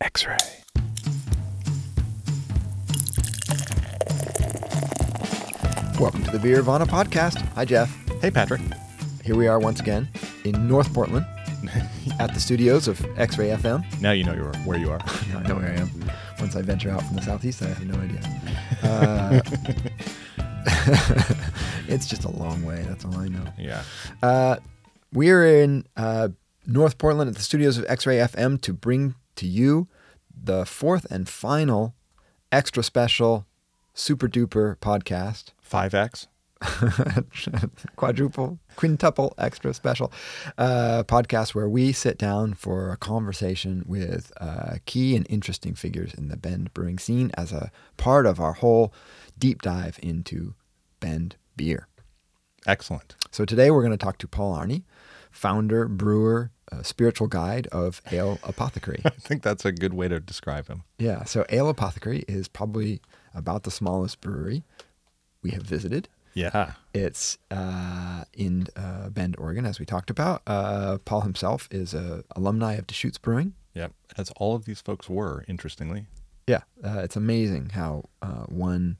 X ray. Welcome to the Beervana podcast. Hi, Jeff. Hey, Patrick. Here we are once again in North Portland at the studios of X Ray FM. Now you know you're, where you are. Now I know where I am. Once I venture out from the southeast, I have no idea. Uh, it's just a long way. That's all I know. Yeah. Uh, we're in uh, North Portland at the studios of X Ray FM to bring to you the fourth and final extra special, super duper podcast. 5X. quadruple, quintuple extra special uh, podcast where we sit down for a conversation with uh, key and interesting figures in the Bend brewing scene as a part of our whole deep dive into Bend beer. Excellent. So today we're going to talk to Paul Arney, founder, brewer, uh, spiritual guide of Ale Apothecary. I think that's a good way to describe him. yeah, so Ale Apothecary is probably about the smallest brewery we have visited. Yeah. It's uh, in uh, Bend, Oregon, as we talked about. Uh, Paul himself is a alumni of Deschutes Brewing. Yep. As all of these folks were, interestingly. Yeah, uh, it's amazing how uh, one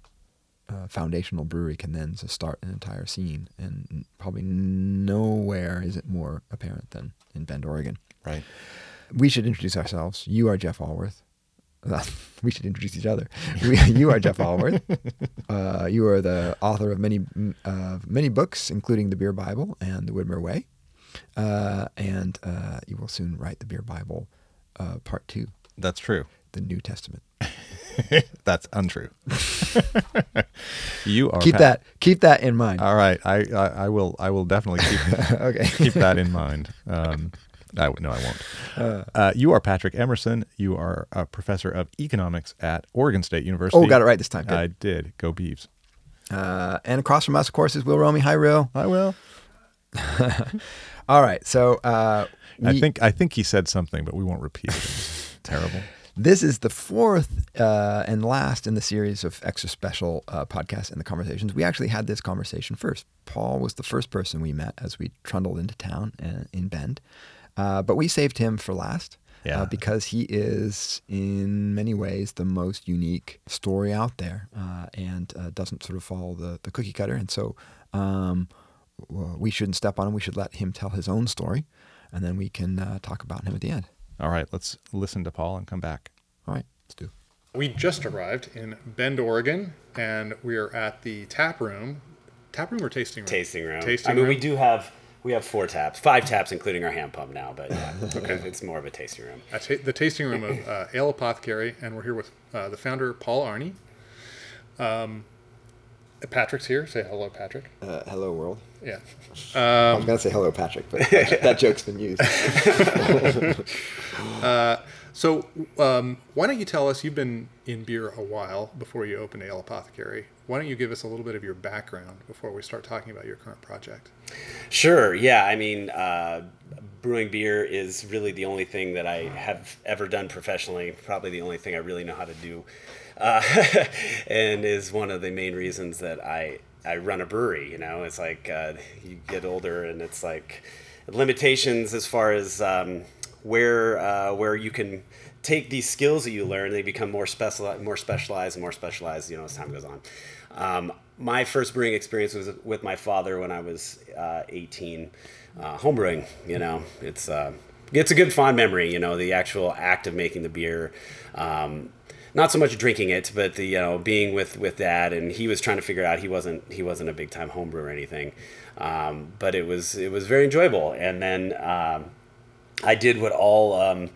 uh, foundational brewery can then start an entire scene, and probably nowhere is it more apparent than in Bend, Oregon. Right. We should introduce ourselves. You are Jeff Alworth. we should introduce each other. We, you are Jeff Alworth. Uh, you are the author of many uh, many books, including the Beer Bible and the Widmer Way, uh, and uh, you will soon write the Beer Bible uh, Part Two, That's true. the New Testament. That's untrue. You are keep Pat- that keep that in mind. All right. I, I, I will I will definitely keep okay. keep that in mind. Um, I no, I won't. Uh, you are Patrick Emerson. You are a professor of economics at Oregon State University. Oh, got it right this time. Good. I did. Go Beavs. Uh, and across from us, of course, is Will Romy. Hi, Will. I will. All right. So uh, I think I think he said something, but we won't repeat it. It's terrible. This is the fourth uh, and last in the series of extra special uh, podcasts and the conversations. We actually had this conversation first. Paul was the first person we met as we trundled into town uh, in Bend, uh, but we saved him for last. Yeah. Uh, because he is, in many ways, the most unique story out there uh, and uh, doesn't sort of follow the, the cookie cutter. And so um, we shouldn't step on him. We should let him tell his own story, and then we can uh, talk about him at the end. All right, let's listen to Paul and come back. All right, let's do. We just arrived in Bend, Oregon, and we are at the tap room. Tap room or tasting room? tasting room. Tasting I mean, room. we do have we have four taps, five taps, including our hand pump now. But yeah, okay, it's more of a tasting room. At ta- the tasting room of uh, Ale Apothecary, and we're here with uh, the founder, Paul Arney. Um, Patrick's here. Say hello, Patrick. Uh, hello, world. Yeah. I was gonna say hello, Patrick, but that, that joke's been used. So, um, why don't you tell us? You've been in beer a while before you opened Ale Apothecary. Why don't you give us a little bit of your background before we start talking about your current project? Sure. Yeah. I mean, uh, brewing beer is really the only thing that I have ever done professionally. Probably the only thing I really know how to do, uh, and is one of the main reasons that I I run a brewery. You know, it's like uh, you get older, and it's like limitations as far as um, where uh, where you can take these skills that you learn. They become more specialized, more specialized, and more specialized. You know, as time goes on. Um, my first brewing experience was with my father when I was uh, 18. Uh, homebrewing, you know, it's uh, it's a good fond memory. You know, the actual act of making the beer. Um, not so much drinking it, but the you know being with with dad, and he was trying to figure out he wasn't he wasn't a big time homebrewer or anything, um, but it was it was very enjoyable. And then um, I did what all um,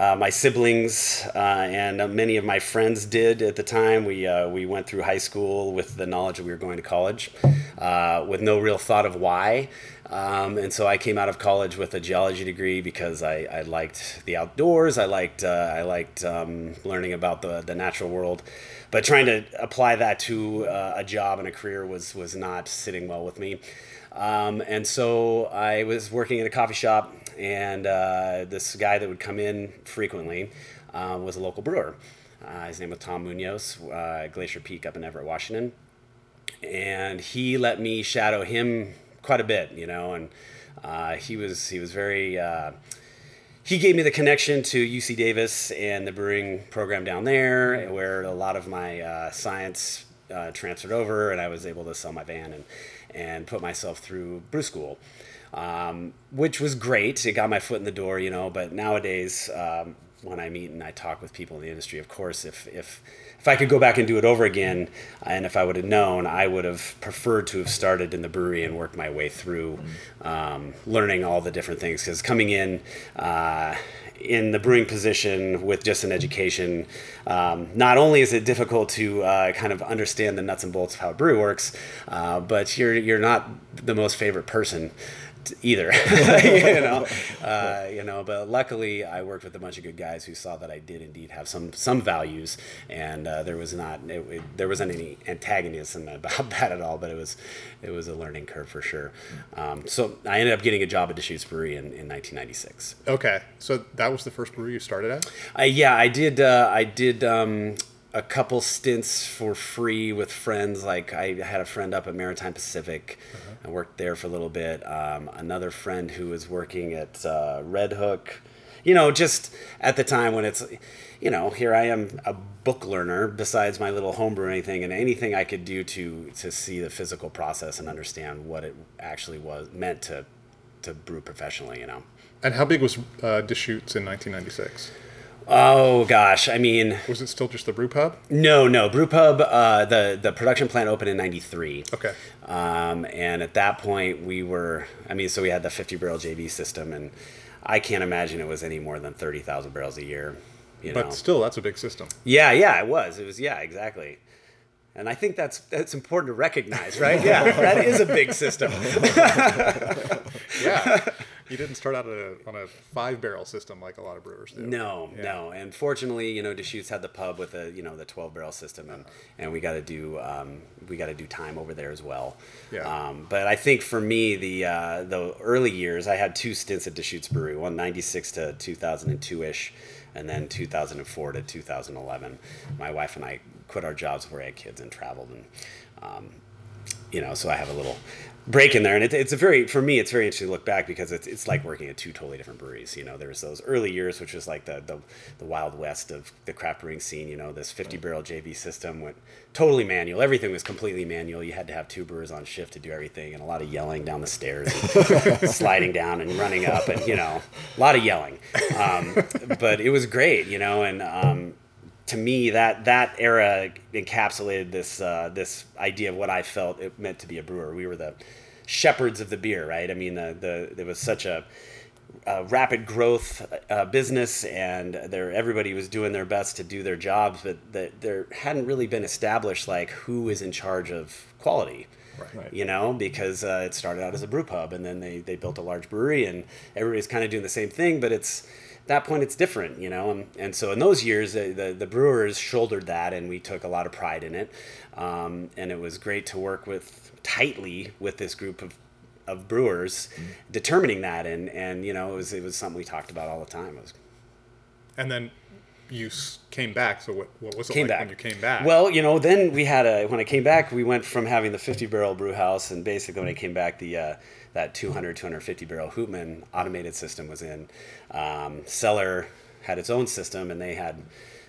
uh, my siblings uh, and uh, many of my friends did at the time. We uh, we went through high school with the knowledge that we were going to college, uh, with no real thought of why. Um, and so I came out of college with a geology degree because I, I liked the outdoors. I liked uh, I liked um, learning about the the natural world, but trying to apply that to a job and a career was was not sitting well with me. Um, and so I was working in a coffee shop, and uh, this guy that would come in frequently uh, was a local brewer. Uh, his name was Tom Munoz, uh, Glacier Peak up in Everett, Washington. And he let me shadow him quite a bit, you know, and uh, he was he was very he gave me the connection to UC Davis and the brewing program down there, where a lot of my uh, science uh, transferred over, and I was able to sell my van and and put myself through brew school, um, which was great. It got my foot in the door, you know. But nowadays, um, when I meet and I talk with people in the industry, of course, if if if I could go back and do it over again, and if I would have known, I would have preferred to have started in the brewery and worked my way through, um, learning all the different things. Because coming in uh, in the brewing position with just an education, um, not only is it difficult to uh, kind of understand the nuts and bolts of how brew works, uh, but you're you're not the most favorite person either you know uh, you know but luckily i worked with a bunch of good guys who saw that i did indeed have some some values and uh, there was not it, it, there wasn't any antagonism about that at all but it was it was a learning curve for sure um, so i ended up getting a job at deschutes brewery in, in 1996 Okay, so that was the first brewery you started at. uh, yeah i did uh, i did um, a couple stints for free with friends. Like I had a friend up at Maritime Pacific. I worked there for a little bit. Um, another friend who was working at uh, Redhook. You know, just at the time when it's, you know, here I am a book learner besides my little homebrewing thing and anything I could do to to see the physical process and understand what it actually was meant to to brew professionally. You know. And how big was uh, Deschutes in 1996? Oh gosh, I mean, Was it still just the brew pub? No, no. Brewpub, uh, the the production plant opened in '93. Okay. Um, and at that point, we were. I mean, so we had the 50 barrel JV system, and I can't imagine it was any more than 30,000 barrels a year. You But know. still, that's a big system. Yeah, yeah, it was. It was. Yeah, exactly. And I think that's that's important to recognize, right? Yeah, that is a big system. Yeah. you didn't start out a, on a five barrel system like a lot of brewers do. No, Yeah. no. And fortunately, you know, Deschutes had the pub with a you know the 12 barrel system, and and we got to do um, we got to do time over there as well. Yeah. Um, but I think for me, the uh, the early years, I had two stints at Deschutes Brewery, one 96 to 2002 ish, and then 2004 to 2011. My wife and I quit our jobs before we had kids and traveled, and um, you know, so I have a little break in there, and it, it's a very for me, it's very interesting to look back because it's it's like working at two totally different breweries. You know, there was those early years, which was like the the, the wild west of the craft brewing scene. You know, this 50 barrel JV system went totally manual. Everything was completely manual. You had to have two brewers on shift to do everything, and a lot of yelling down the stairs, and sliding down and running up, and you know, a lot of yelling. Um, but it was great, you know, and um, to me that that era encapsulated this uh, this idea of what I felt it meant to be a brewer. We were the shepherds of the beer, right? I mean, the the there was such a, a rapid growth uh, business, and there everybody was doing their best to do their jobs, but that there hadn't really been established like who is in charge of quality. Right. You know, because uh, it started out as a brew pub, and then they, they built a large brewery, and everybody's kind of doing the same thing, but it's at that point it's different, you know. And, and so in those years, the, the the brewers shouldered that, and we took a lot of pride in it, um, and it was great to work with tightly with this group of of brewers, determining that, and and you know it was it was something we talked about all the time. It was And then you came back. So what, what was it came like back when you came back? Well, you know, then we had a when I came back, we went from having the 50 barrel brew house, and basically when I came back, the uh, that 200 250 barrel Huppmann automated system was in. Um, Cellar had its own system, and they had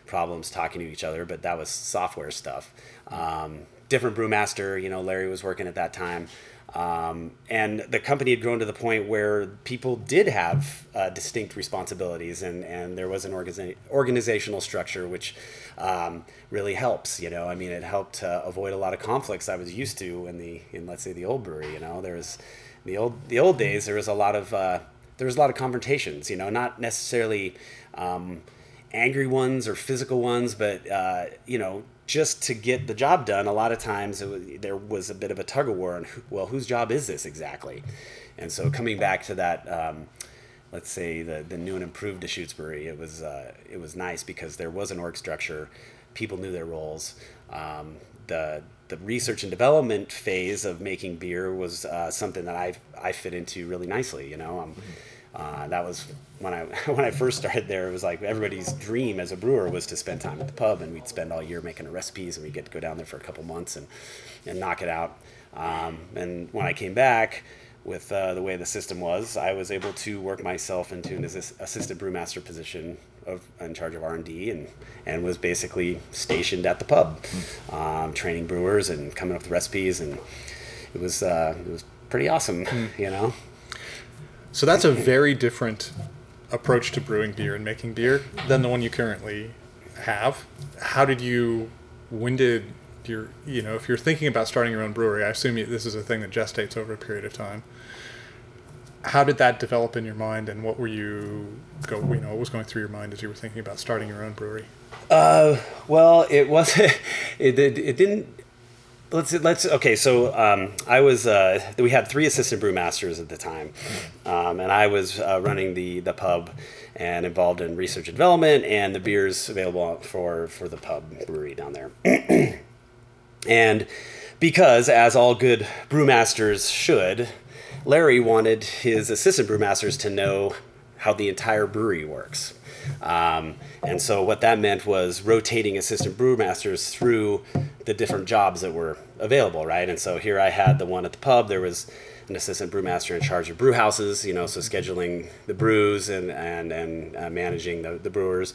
problems talking to each other, but that was software stuff. Um, different brewmaster, you know, Larry was working at that time. Um, and the company had grown to the point where people did have uh, distinct responsibilities, and, and there was an organiza- organizational structure which um, really helps. You know, I mean, it helped uh, avoid a lot of conflicts I was used to in the in let's say the old brewery. You know, there was the old the old days. There was a lot of uh, there was a lot of confrontations. You know, not necessarily. Um, angry ones or physical ones, but uh, you know, just to get the job done, a lot of times was, there was a bit of a tug of war on, well, whose job is this exactly? And so coming back to that, um, let's say the the new and improved Deschutes Brewery, it was uh, it was nice because there was an org structure, people knew their roles. Um, the the research and development phase of making beer was uh, something that I I fit into really nicely. You know, um, uh, that was when I when I first started there. It was like everybody's dream as a brewer was to spend time at the pub, and we'd spend all year making recipes, and we'd get to go down there for a couple months and and knock it out. Um, and when I came back, with uh, the way the system was, I was able to work myself into an assist- assistant brewmaster position of in charge of R and D, and and was basically stationed at the pub, um, training brewers and coming up with recipes, and it was uh, it was pretty awesome, you know. So that's a very different approach to brewing beer and making beer than the one you currently have. How did you? When did your? You know, if you're thinking about starting your own brewery, I assume you, this is a thing that gestates over a period of time. How did that develop in your mind, and what were you go? You know, what was going through your mind as you were thinking about starting your own brewery? Uh, well, it wasn't. It, it, it didn't. Let's let's okay. So um, I was. Uh, we had three assistant brewmasters at the time, um, and I was uh, running the the pub and involved in research and development and the beers available for for the pub brewery down there. and because, as all good brewmasters should, Larry wanted his assistant brewmasters to know how the entire brewery works. Um, and so what that meant was rotating assistant brewmasters through the different jobs that were available, right? And so here I had the one at the pub. There was an assistant brewmaster in charge of brew houses, you know, so scheduling the brews and and and uh, managing the, the brewers.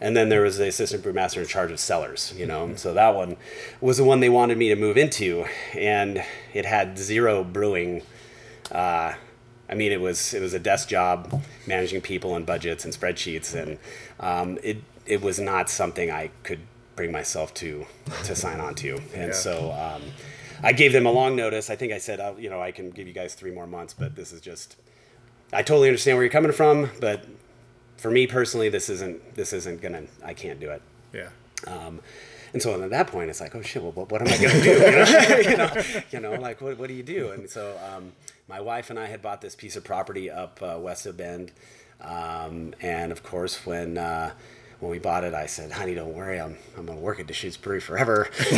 And then there was the assistant brewmaster in charge of cellars, you know. So that one was the one they wanted me to move into, and it had zero brewing. Uh, I mean, it was it was a desk job, managing people and budgets and spreadsheets, and um, it it was not something I could bring myself to to sign on to. And Yeah. so um, I gave them a long notice. I think I said, I'll, you know, I can give you guys three more months, but this is just. I totally understand where you're coming from, but for me personally, this isn't this isn't gonna. I can't do it. Yeah. Um, and so at that point, it's like, oh shit, well, what, what am I to do? You know? you know, you know, like what, what do you do? And so um, my wife and I had bought this piece of property up uh, west of Bend, um, and of course when uh, when we bought it, I said, honey, don't worry, I'm I'm going to work at Deschutes forever.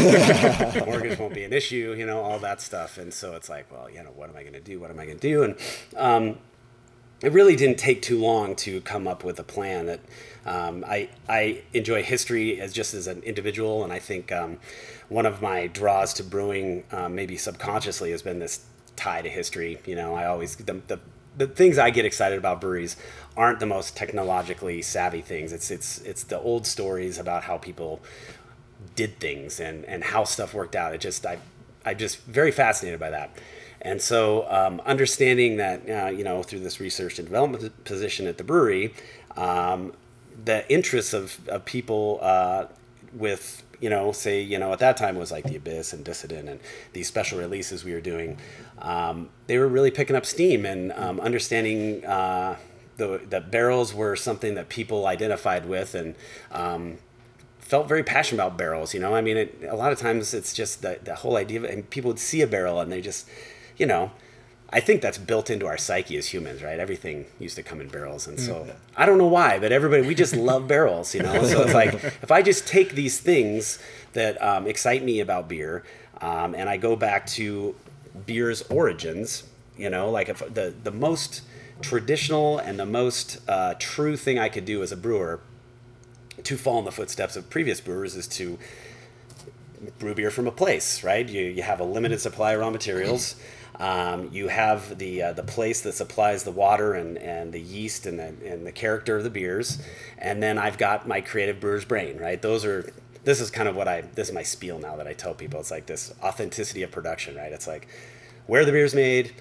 Mortgage won't be an issue, you know, all that stuff. And so it's like, well, you know, what am I going to do? What am I going to do? And um, it really didn't take too long to come up with a plan that um, I, I enjoy history as just as an individual and i think um, one of my draws to brewing um, maybe subconsciously has been this tie to history you know i always the, the, the things i get excited about breweries aren't the most technologically savvy things it's it's it's the old stories about how people did things and, and how stuff worked out. It just I I'm just very fascinated by that. And so um, understanding that uh, you know through this research and development position at the brewery, um, the interests of, of people uh, with you know say you know at that time it was like the abyss and dissident and these special releases we were doing um, they were really picking up steam and um, understanding uh, the, barrels were something that people identified with and um, felt very passionate about barrels. You know, I mean, it, a lot of times it's just the, the whole idea of it, and people would see a barrel and they just, you know, I think that's built into our psyche as humans, right? Everything used to come in barrels, and so I don't know why, but everybody we just love barrels, you know. So it's like if I just take these things that um, excite me about beer, um, and I go back to beer's origins, you know, like if the the most traditional and the most uh, true thing I could do as a brewer to fall in the footsteps of previous brewers is to brew beer from a place, right? You, you have a limited supply of raw materials. Um, you have the uh, the place that supplies the water and, and the yeast and the, and the character of the beers, and then I've got my creative brewer's brain, right? Those are this is kind of what I this is my spiel now that I tell people. It's like this authenticity of production, right? It's like where the beer's made,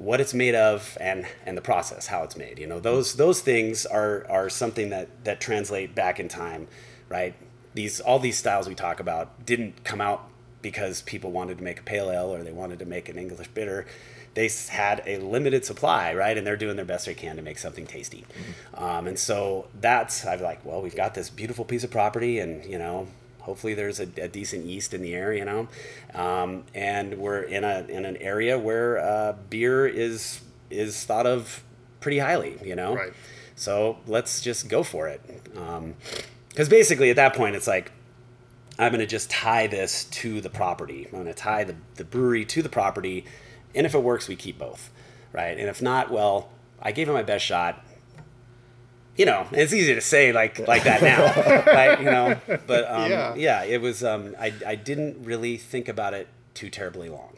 what it's made of and and the process how it's made you know those those things are are something that that translate back in time right these all these styles we talk about didn't come out because people wanted to make a pale ale or they wanted to make an english bitter they had a limited supply right and they're doing their best they can to make something tasty um, and so that's i'm like well we've got this beautiful piece of property and you know hopefully there's a, a decent yeast in the air, you know, um, and we're in a in an area where uh, beer is is thought of pretty highly, you know. Right. So let's just go for it, because basically at that point it's like I'm going to just tie this to the property. I'm going to tie the, the brewery to the property, and if it works, we keep both, right? And if not, well, I gave it my best shot. You know, it's easy to say like like that now, right? You know, but um, Yeah. yeah. it was. Um, I I didn't really think about it too terribly long.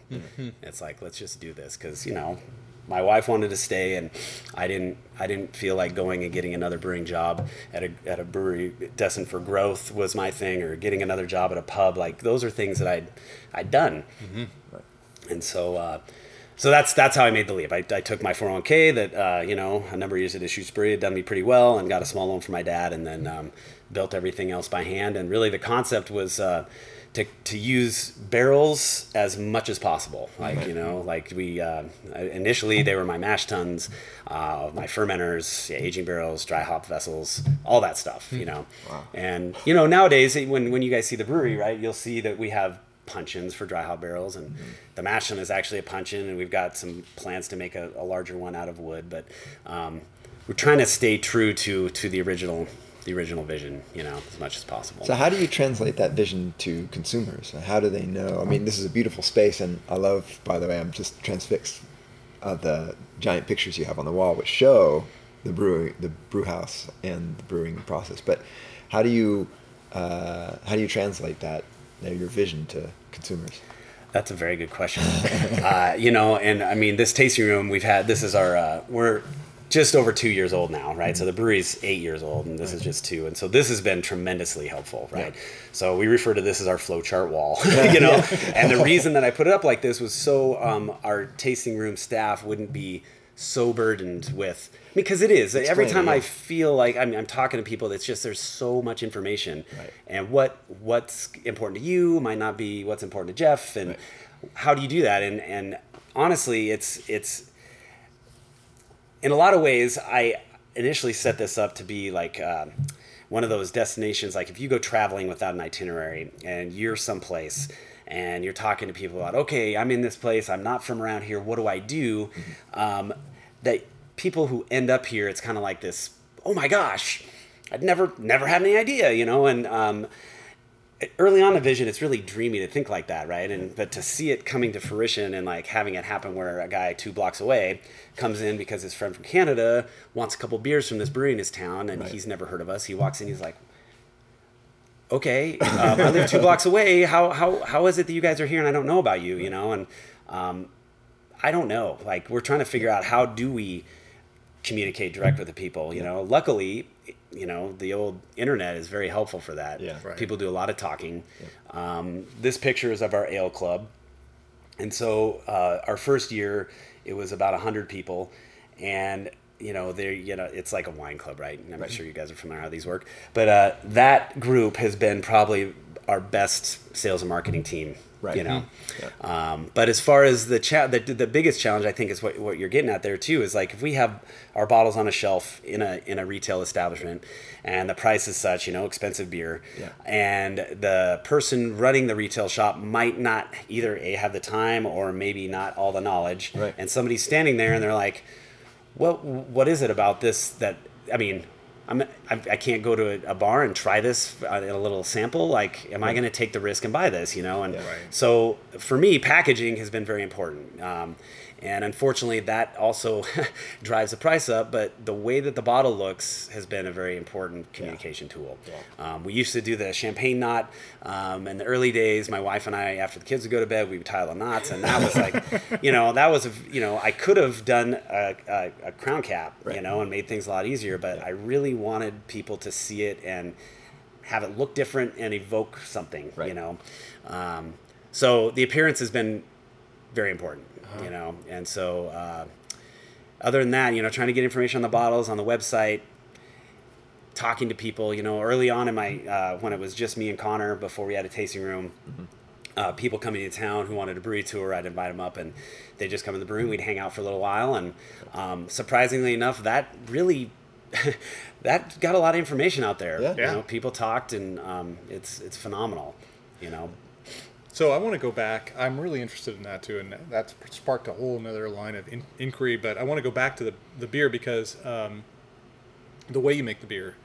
It's like let's just do this because you know, my wife wanted to stay, and I didn't. I didn't feel like going and getting another brewing job at a at a brewery destined for growth was my thing, or getting another job at a pub. Like those are things that I'd I'd done, and so. Uh, so that's that's how I made the leap. I, I took my 401k that uh, you know a number of years at Deschutes had done me pretty well, and got a small loan from my dad, and then um, built everything else by hand. And really, the concept was uh, to to use barrels as much as possible. Like you know, like we uh, initially they were my mash tuns, uh, my fermenters, yeah, aging barrels, dry hop vessels, all that stuff. You know, and you know nowadays when when you guys see the brewery, right, you'll see that we have puncheons for dry hop barrels and the mash tun is actually a puncheon and we've got some plans to make a, a larger one out of wood but um, we're trying to stay true to to the original the original vision you know as much as possible So how do you translate that vision to consumers? How do they know? I mean, this is a beautiful space, and I love. By the way, I'm just transfixed of the giant pictures you have on the wall, which show the brewery, the brew house, and the brewing process. But how do you uh, how do you translate that uh, your vision to consumers? That's a very good question. uh, you know, and I mean, this tasting room we've had. This is our. Uh, we're just over two years old now, right? So the brewery's eight years old, and this is just two, and so this has been tremendously helpful, right? So we refer to this as our flowchart wall, you know. and the reason that I put it up like this was so um, our tasting room staff wouldn't be so burdened with because it is every time I feel like I'm, I'm talking to people it's just there's so much information Right. and what what's important to you might not be what's important to Jeff and Right. how do you do that and and honestly it's it's in a lot of ways I initially set this up to be like um, one of those destinations like if you go traveling without an itinerary and you're someplace and you're talking to people about okay i'm in this place i'm not from around here what do i do? Um, that people who end up here it's kind of like this oh my gosh i'd never never had any idea you know and um, early on in vision it's really dreamy to think like that right? And but to see it coming to fruition and like having it happen where a guy two blocks away comes in because his friend from canada wants a couple beers from this brewery in his town and Right. he's never heard of us. He walks in he's like okay um, i live two blocks away. How, how, how is it that you guys are here and i don't know about you? You know? And um, i don't know. Like we're trying to figure out how do we communicate direct with the people you know? Luckily you know the old internet is very helpful for that. Yeah. Right. people do a lot of talking. Um, this picture is of our ale club. And so uh, our first year it was about 100 people. And you know they you know it's like a wine club right? I'm not sure you guys are familiar how these work. But uh, that group has been probably our best sales and marketing team Right. you know Mhm. um, but as far as the, chat, the the biggest challenge, I think is what, what you're getting at there too is like if we have our bottles on a shelf in a in a retail establishment, and the price is such, you know, expensive beer, Yeah. and the person running the retail shop might not either a have the time or maybe not all the knowledge, Right. and somebody's standing there and they're like, what what is it about this that I mean. I'm, I, I can't go to a, a bar and try this uh, in a little sample. Like, am I going to take the risk and buy this? You know, and Yeah. Right. so for me, packaging has been very important. Um, and unfortunately, that also drives the price up. But the way that the bottle looks has been a very important communication tool. Um, we used to do the champagne knot. Um, in the early days, my wife and I, after the kids would go to bed, we would tie the knots. And that was like, you know, that was, a, you know, I could have done a, a, a crown cap, you know, and made things a lot easier. But I really wanted people to see it and have it look different and evoke something, Right. you know. Um, so the appearance has been very important, you know. And so, uh, other than that, you know, trying to get information on the bottles on the website, talking to people, you know, early on in my uh, when it was just me and Connor before we had a tasting room. Uh, people coming to town who wanted a brewery tour, I'd invite them up, and they'd just come in the brewery. We'd hang out for a little while, and um, surprisingly enough, that really that got a lot of information out there. Yeah. You Yeah. know, people talked, and um, it's it's phenomenal. You know, So I want to go back. I'm really interested in that too, and that's sparked a whole another line of in- inquiry. But I want to go back to the, the beer because um, the way you make the beer,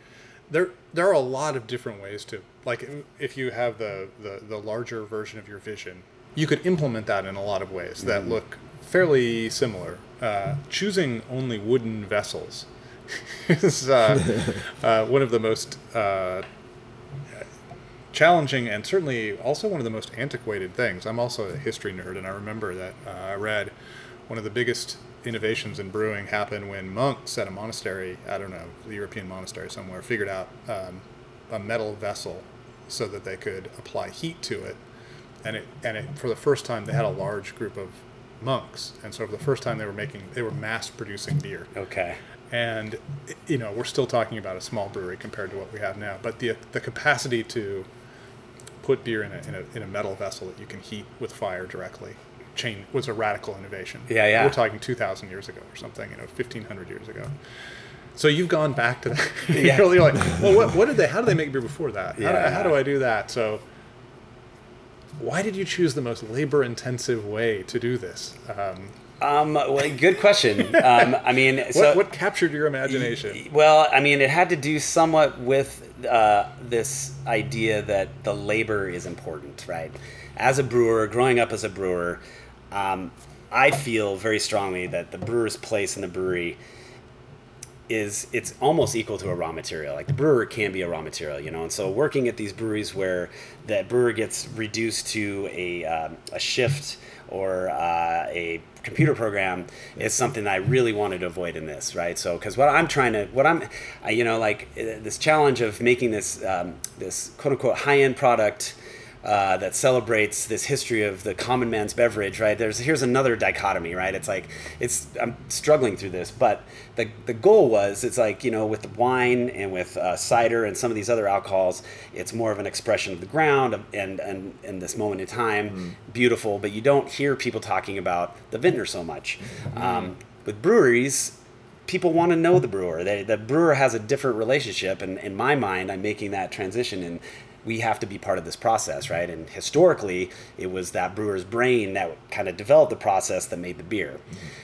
there there are a lot of different ways to like if you have the the, the larger version of your vision, you could implement that in a lot of ways that look fairly similar. Uh, choosing only wooden vessels is uh, uh, one of the most uh, challenging and certainly also one of the most antiquated things. I'm also a history nerd, and I remember that uh, I read one of the biggest innovations in brewing happened when monks at a monastery, I don't know, the European monastery somewhere, figured out um, a metal vessel so that they could apply heat to it, and it and it for the first time they had a large group of monks, and so for the first time they were making they were mass producing beer Okay. and you know we're still talking about a small brewery compared to what we have now but the the capacity to put beer in a, in a, in a metal vessel that you can heat with fire directly chain was a radical innovation Yeah, yeah. we're talking 2000 years ago or something you know 1500 years ago so you've gone back to that Yeah. you're like well what, what did they how did they make beer before that how, do, Yeah. how do i do that so why did you choose the most labor intensive way to do this um, Um, well, good question. Um, I mean, what, so what captured your imagination Well, I mean, it had to do somewhat with uh, this idea that the labor is important, right? As a brewer, growing up as a brewer, um, I feel very strongly that the brewer's place in the brewery is it's almost equal to a raw material. Like the brewer can be a raw material, you know. And so working at these breweries where that brewer gets reduced to a, um, a shift or uh, a computer program is something that I really wanted to avoid in this, right? So because what I'm trying to, what I'm, you know, like uh, this challenge of making this um, this quote unquote high end product uh, that celebrates this history of the common man's beverage, right? There's here's another dichotomy, right? It's like it's I'm struggling through this, but the the goal was it's like you know with wine and with uh, cider and some of these other alcohols, it's more of an expression of the ground and and and this moment in time, beautiful. But you don't hear people talking about the vintner so much. Um, with breweries, people want to know the brewer. They, the brewer has a different relationship, and in my mind, I'm making that transition, and we have to be part of this process, right? And historically, it was that brewer's brain that kind of developed the process that made the beer.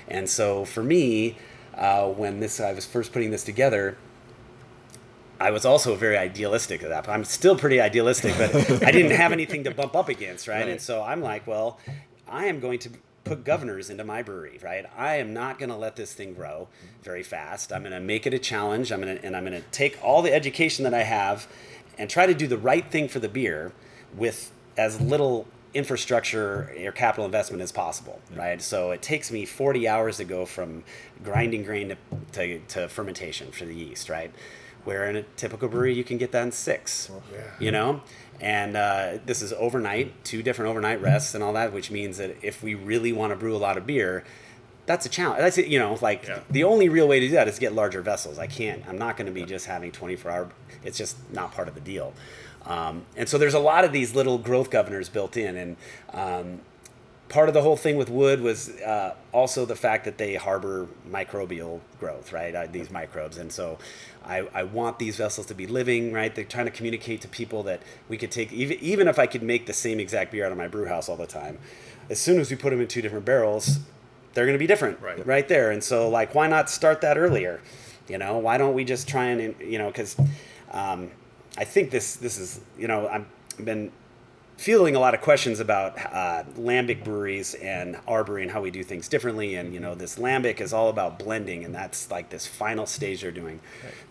And so for me, uh, when this I was first putting this together, I was also very idealistic at that. I'm still pretty idealistic, but I didn't have anything to bump up against, right? And so I'm like, well, I am going to put governors into my brewery, right? I am not going to let this thing grow very fast. I'm going to make it a challenge. I'm going to and I'm going to take all the education that I have and try to do the right thing for the beer with as little infrastructure or capital investment as possible, right? So it takes me 40 hours to go from grinding grain to, to, to fermentation for the yeast, right? Where in a typical brewery you can get that in six, you know? And uh, this is overnight, two different overnight rests and all that, which means that if we really want to brew a lot of beer, that's a challenge. That's it, you know, like Yeah. the only real way to do that is get larger vessels. I can't. I'm not going to be just having 24 hour. It's just not part of the deal. Um, and so there's a lot of these little growth governors built in, and um, part of the whole thing with wood was uh, also the fact that they harbor microbial growth, right? Uh, these microbes, and so I, I want these vessels to be living, right? They're trying to communicate to people that we could take even even if I could make the same exact beer out of my brew house all the time, as soon as we put them in two different barrels, they're going to be different, Right. right there. And so like, why not start that earlier? You know, why don't we just try and you know because um, I think this this is you know I've been fielding a lot of questions about uh, lambic breweries and our brewery and how we do things differently. And you know, this lambic is all about blending, and that's like this final stage they're doing.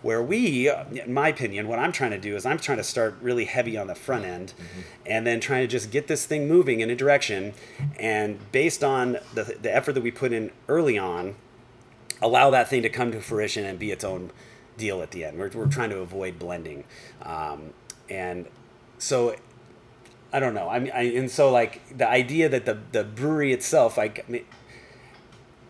Where we, in my opinion, what I'm trying to do is I'm trying to start really heavy on the front end, and then trying to just get this thing moving in a direction. And based on the the effort that we put in early on, allow that thing to come to fruition and be its own deal at the end. We're, we're trying to avoid blending. Um, and so I don't know. I mean, I, and so like the idea that the, the brewery itself, like, I, mean,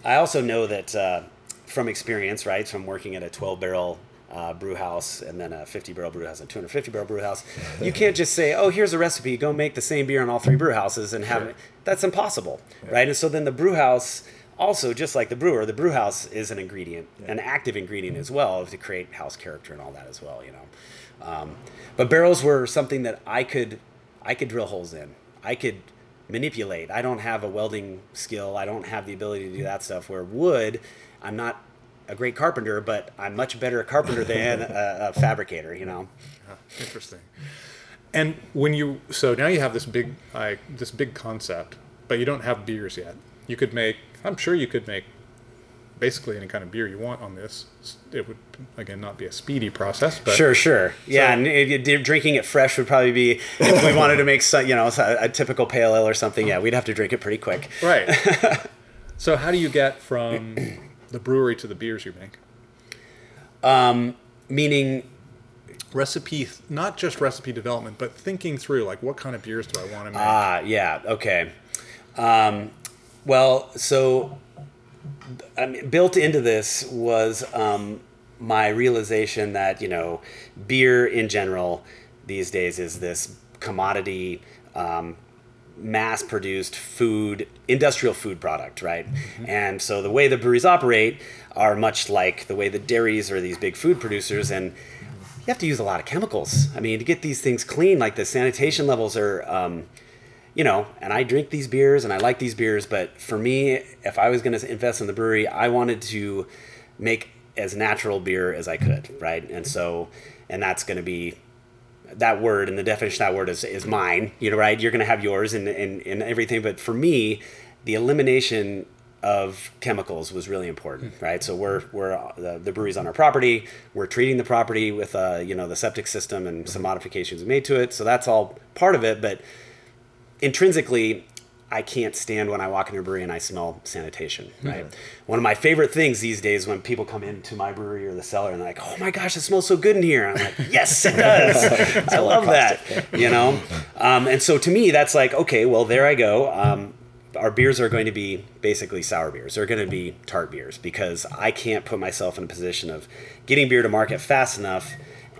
I also know that uh, from experience, right, from working at a 12 barrel uh, brew house and then a 50 barrel brew house and 250 barrel brew house, you can't just say, oh, here's a recipe, go make the same beer in all three brew houses and have it. That's impossible, right? And so then the brew house also, just like the brewer, the brew house is an ingredient, an active ingredient as well to create house character and all that as well, you know. Um, but barrels were something that I could, I could drill holes in. I could manipulate. I don't have a welding skill. I don't have the ability to do that stuff. Where wood, I'm not a great carpenter, but I'm much better a carpenter than a, a fabricator. You know. Interesting. And when you so now you have this big like this big concept, but you don't have beers yet. You could make. I'm sure you could make basically any kind of beer you want on this. It would again not be a speedy process, but Sure, sure. Yeah, So- and it, it- drinking it fresh would probably be if we wanted to make some, you know a, a typical pale ale or something. Yeah, we'd have to drink it pretty quick. right. So how do you get from the brewery to the beers you make? Um, meaning, Recipe, not just recipe development, but thinking through like what kind of beers do I want to make? ah, yeah, okay. Um, well, so I mean, built into this was um, my realization that you know, beer in general these days is this commodity. Um, mass produced food industrial food product right and so the way the breweries operate are much like the way the dairies are these big food producers and you have to use a lot of chemicals i mean to get these things clean like the sanitation levels are um, you know, and I drink these beers and I like these beers, but for me, if I was going to invest in the brewery, I wanted to make as natural beer as I could, right? And so, and that's going to be that word and the definition of that word is, is mine, you know, right? You're going to have yours and, and, and everything. But for me, the elimination of chemicals was really important, right? So we're, we're the, the brewery's on our property. We're treating the property with, uh, you know, the septic system and some modifications made to it. So that's all part of it. But intrinsically, I can't stand when I walk into a brewery and I smell sanitation. Right. One of my favorite things these days when people come into my brewery or the cellar and they're like, "Oh my gosh, it smells so good in here." I'm like, "Yes, it does. I love that." You know. Um, and so to me, that's like, okay, well, there I go. Um, our beers are going to be basically sour beers. They're going to be tart beers because I can't put myself in a position of getting beer to market fast enough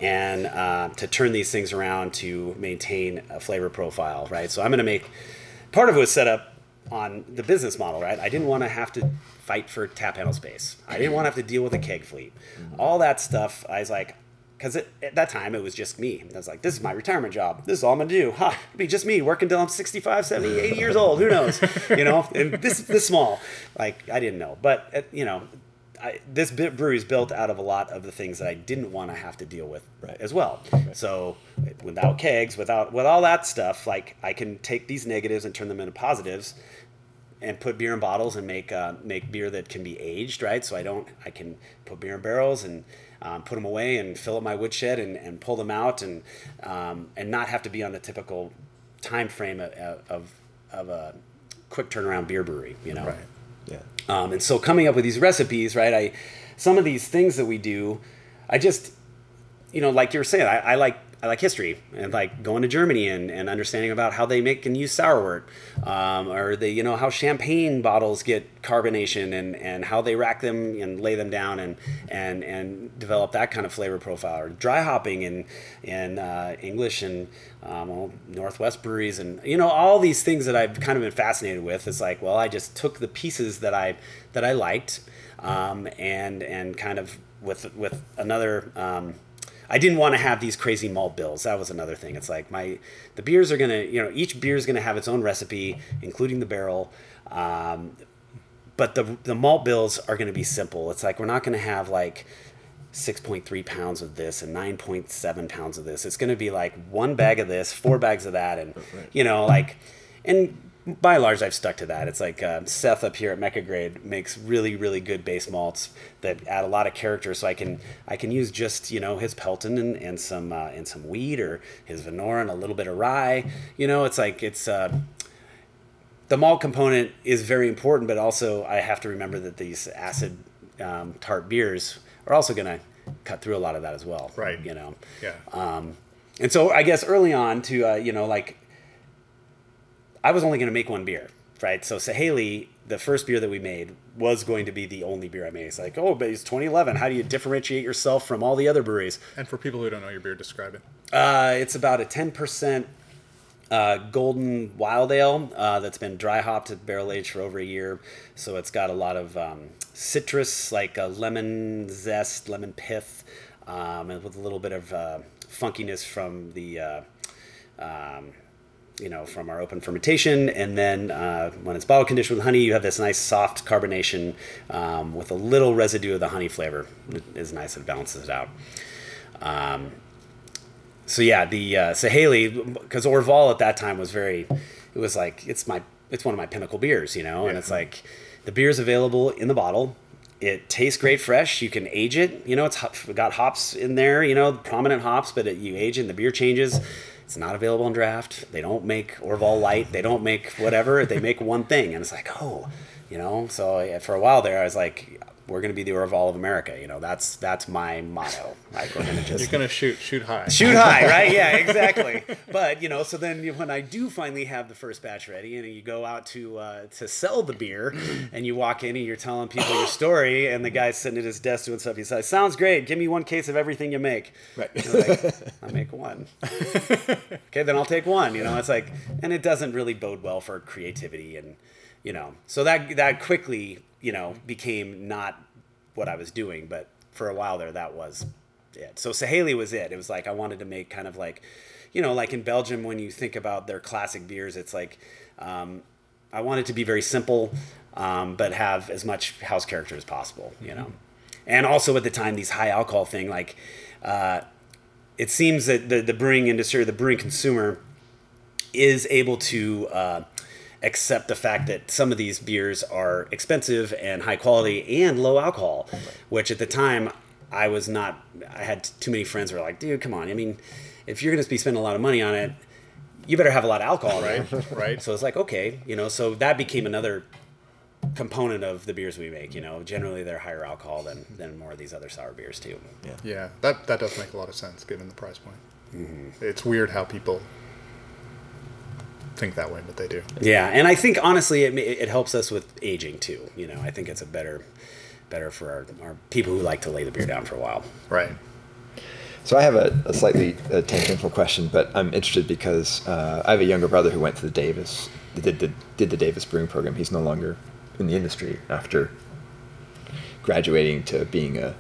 and uh, to turn these things around to maintain a flavor profile, right? So I'm going to make part of it was set up on the business model, right? I didn't want to have to fight for tap handle space. I didn't want to have to deal with a keg fleet. All that stuff, I was like, because at that time it was just me. I was like, this is my retirement job. This is all I'm going to do. Ha, it'll be just me working till I'm 65, 70, 80 years old. Who knows? You know, and this, this small. Like, I didn't know. But, uh, you know, I, this brewery is built out of a lot of the things that I didn't want to have to deal with Right. as well. So without kegs, without with all that stuff, like I can take these negatives and turn them into positives, and put beer in bottles and make uh, make beer that can be aged, right? So I don't, I can put beer in barrels and um, put them away and fill up my woodshed and, and pull them out and um, and not have to be on the typical time frame of, of, of a quick turnaround beer brewery, you know. Right. Yeah. Um, and so coming up with these recipes, right? I some of these things that we do, I just, you know, like you were saying, I, I like I like history and like going to Germany and, and understanding about how they make and use sourwort, um, or the you know how champagne bottles get carbonation and, and how they rack them and lay them down and and and develop that kind of flavor profile, or dry hopping in in uh, English and um, Northwest breweries and you know all these things that I've kind of been fascinated with. It's like well, I just took the pieces that I that I liked um, and and kind of with with another. I didn't want to have these crazy malt bills. That was another thing. It's like my the beers are gonna you know each beer is gonna have its own recipe, including the barrel. Um, but the the malt bills are gonna be simple. It's like we're not gonna have like 6.3 pounds of this and 9.7 pounds of this. It's going to be like one bag of this, four bags of that, and you know, like, and by and large, I've stuck to that. It's like uh, Seth up here at Mecca Grade makes really, really good base malts that add a lot of character. So I can I can use just you know his Pelton and, and some uh, and some wheat or his Venora and a little bit of rye. You know, it's like it's. Uh, the malt component is very important, but also I have to remember that these acid um, tart beers are also going to cut through a lot of that as well. Right. You know. Yeah. Um, and so I guess early on to uh, you know like I was only going to make one beer, right? So Sahalie, the first beer that we made, was going to be the only beer I made. It's like, oh, but it's 2011. How do you differentiate yourself from all the other breweries? and for people who don't know your beer, describe it. Uh, it's about a 10% uh, golden wild ale uh, that's been dry hopped at barrel aged for over a year. So it's got a lot of um, citrus, like a lemon zest, lemon pith, um, and with a little bit of uh, funkiness from the. Uh, um, you know, from our open fermentation, and then uh, when it's bottle conditioned with honey, you have this nice soft carbonation um, with a little residue of the honey flavor. It is nice; it balances it out. Um, so yeah, the uh, Sahalie, because Orval at that time was very, it was like it's my it's one of my pinnacle beers, you know, and it's like the beer's available in the bottle. It tastes great fresh. You can age it. You know, it's got hops in there. You know, prominent hops, but it, you age it, and the beer changes. It's not available in draft. They don't make Orval Light. They don't make whatever. They make one thing, and it's like, oh, You know, so for a while there, I was like, we're going to be the Orval of all of America. You know, that's that's my motto. Like we're going to just You're gonna shoot shoot high. shoot high, right? Yeah, exactly. But you know, so then when I do finally have the first batch ready, and you go out to uh, to sell the beer, and you walk in and you're telling people your story, and the guy's sitting at his desk doing stuff. He says, "Sounds great. Give me one case of everything you make." Right. Like, I make one. okay, then I'll take one. You know, it's like, and it doesn't really bode well for creativity, and you know, so that that quickly, you know, became not what I was doing. But for a while there, that was it. So Sahalie was it. It was like I wanted to make kind of like, you know, like in Belgium when you think about their classic beers, it's like um, I wanted to be very simple, um, but have as much house character as possible. You know, and also at the time these high alcohol thing like. Uh, it seems that the, the brewing industry or the brewing consumer is able to uh, accept the fact that some of these beers are expensive and high quality and low alcohol, which at the time I was not. I had too many friends who were like, "Dude, come on! I mean, if you're going to be spending a lot of money on it, you better have a lot of alcohol, right?" Right. So it's like, okay, you know, so that became another component of the beers we make. You know, generally they're higher alcohol than than more of these other sour beers too. Yeah, that that does make a lot of sense given the price point. Mm-hmm. It's weird how people think that way, but they do. Yeah, and I think honestly, it, it helps us with aging too. You know, I think it's a better, better for our, our people who like to lay the beer down for a while. Right. So I have a, a slightly uh, tangential question, but I'm interested because uh, I have a younger brother who went to the Davis, did, did, did the Davis brewing program. He's no longer in the industry after graduating to being a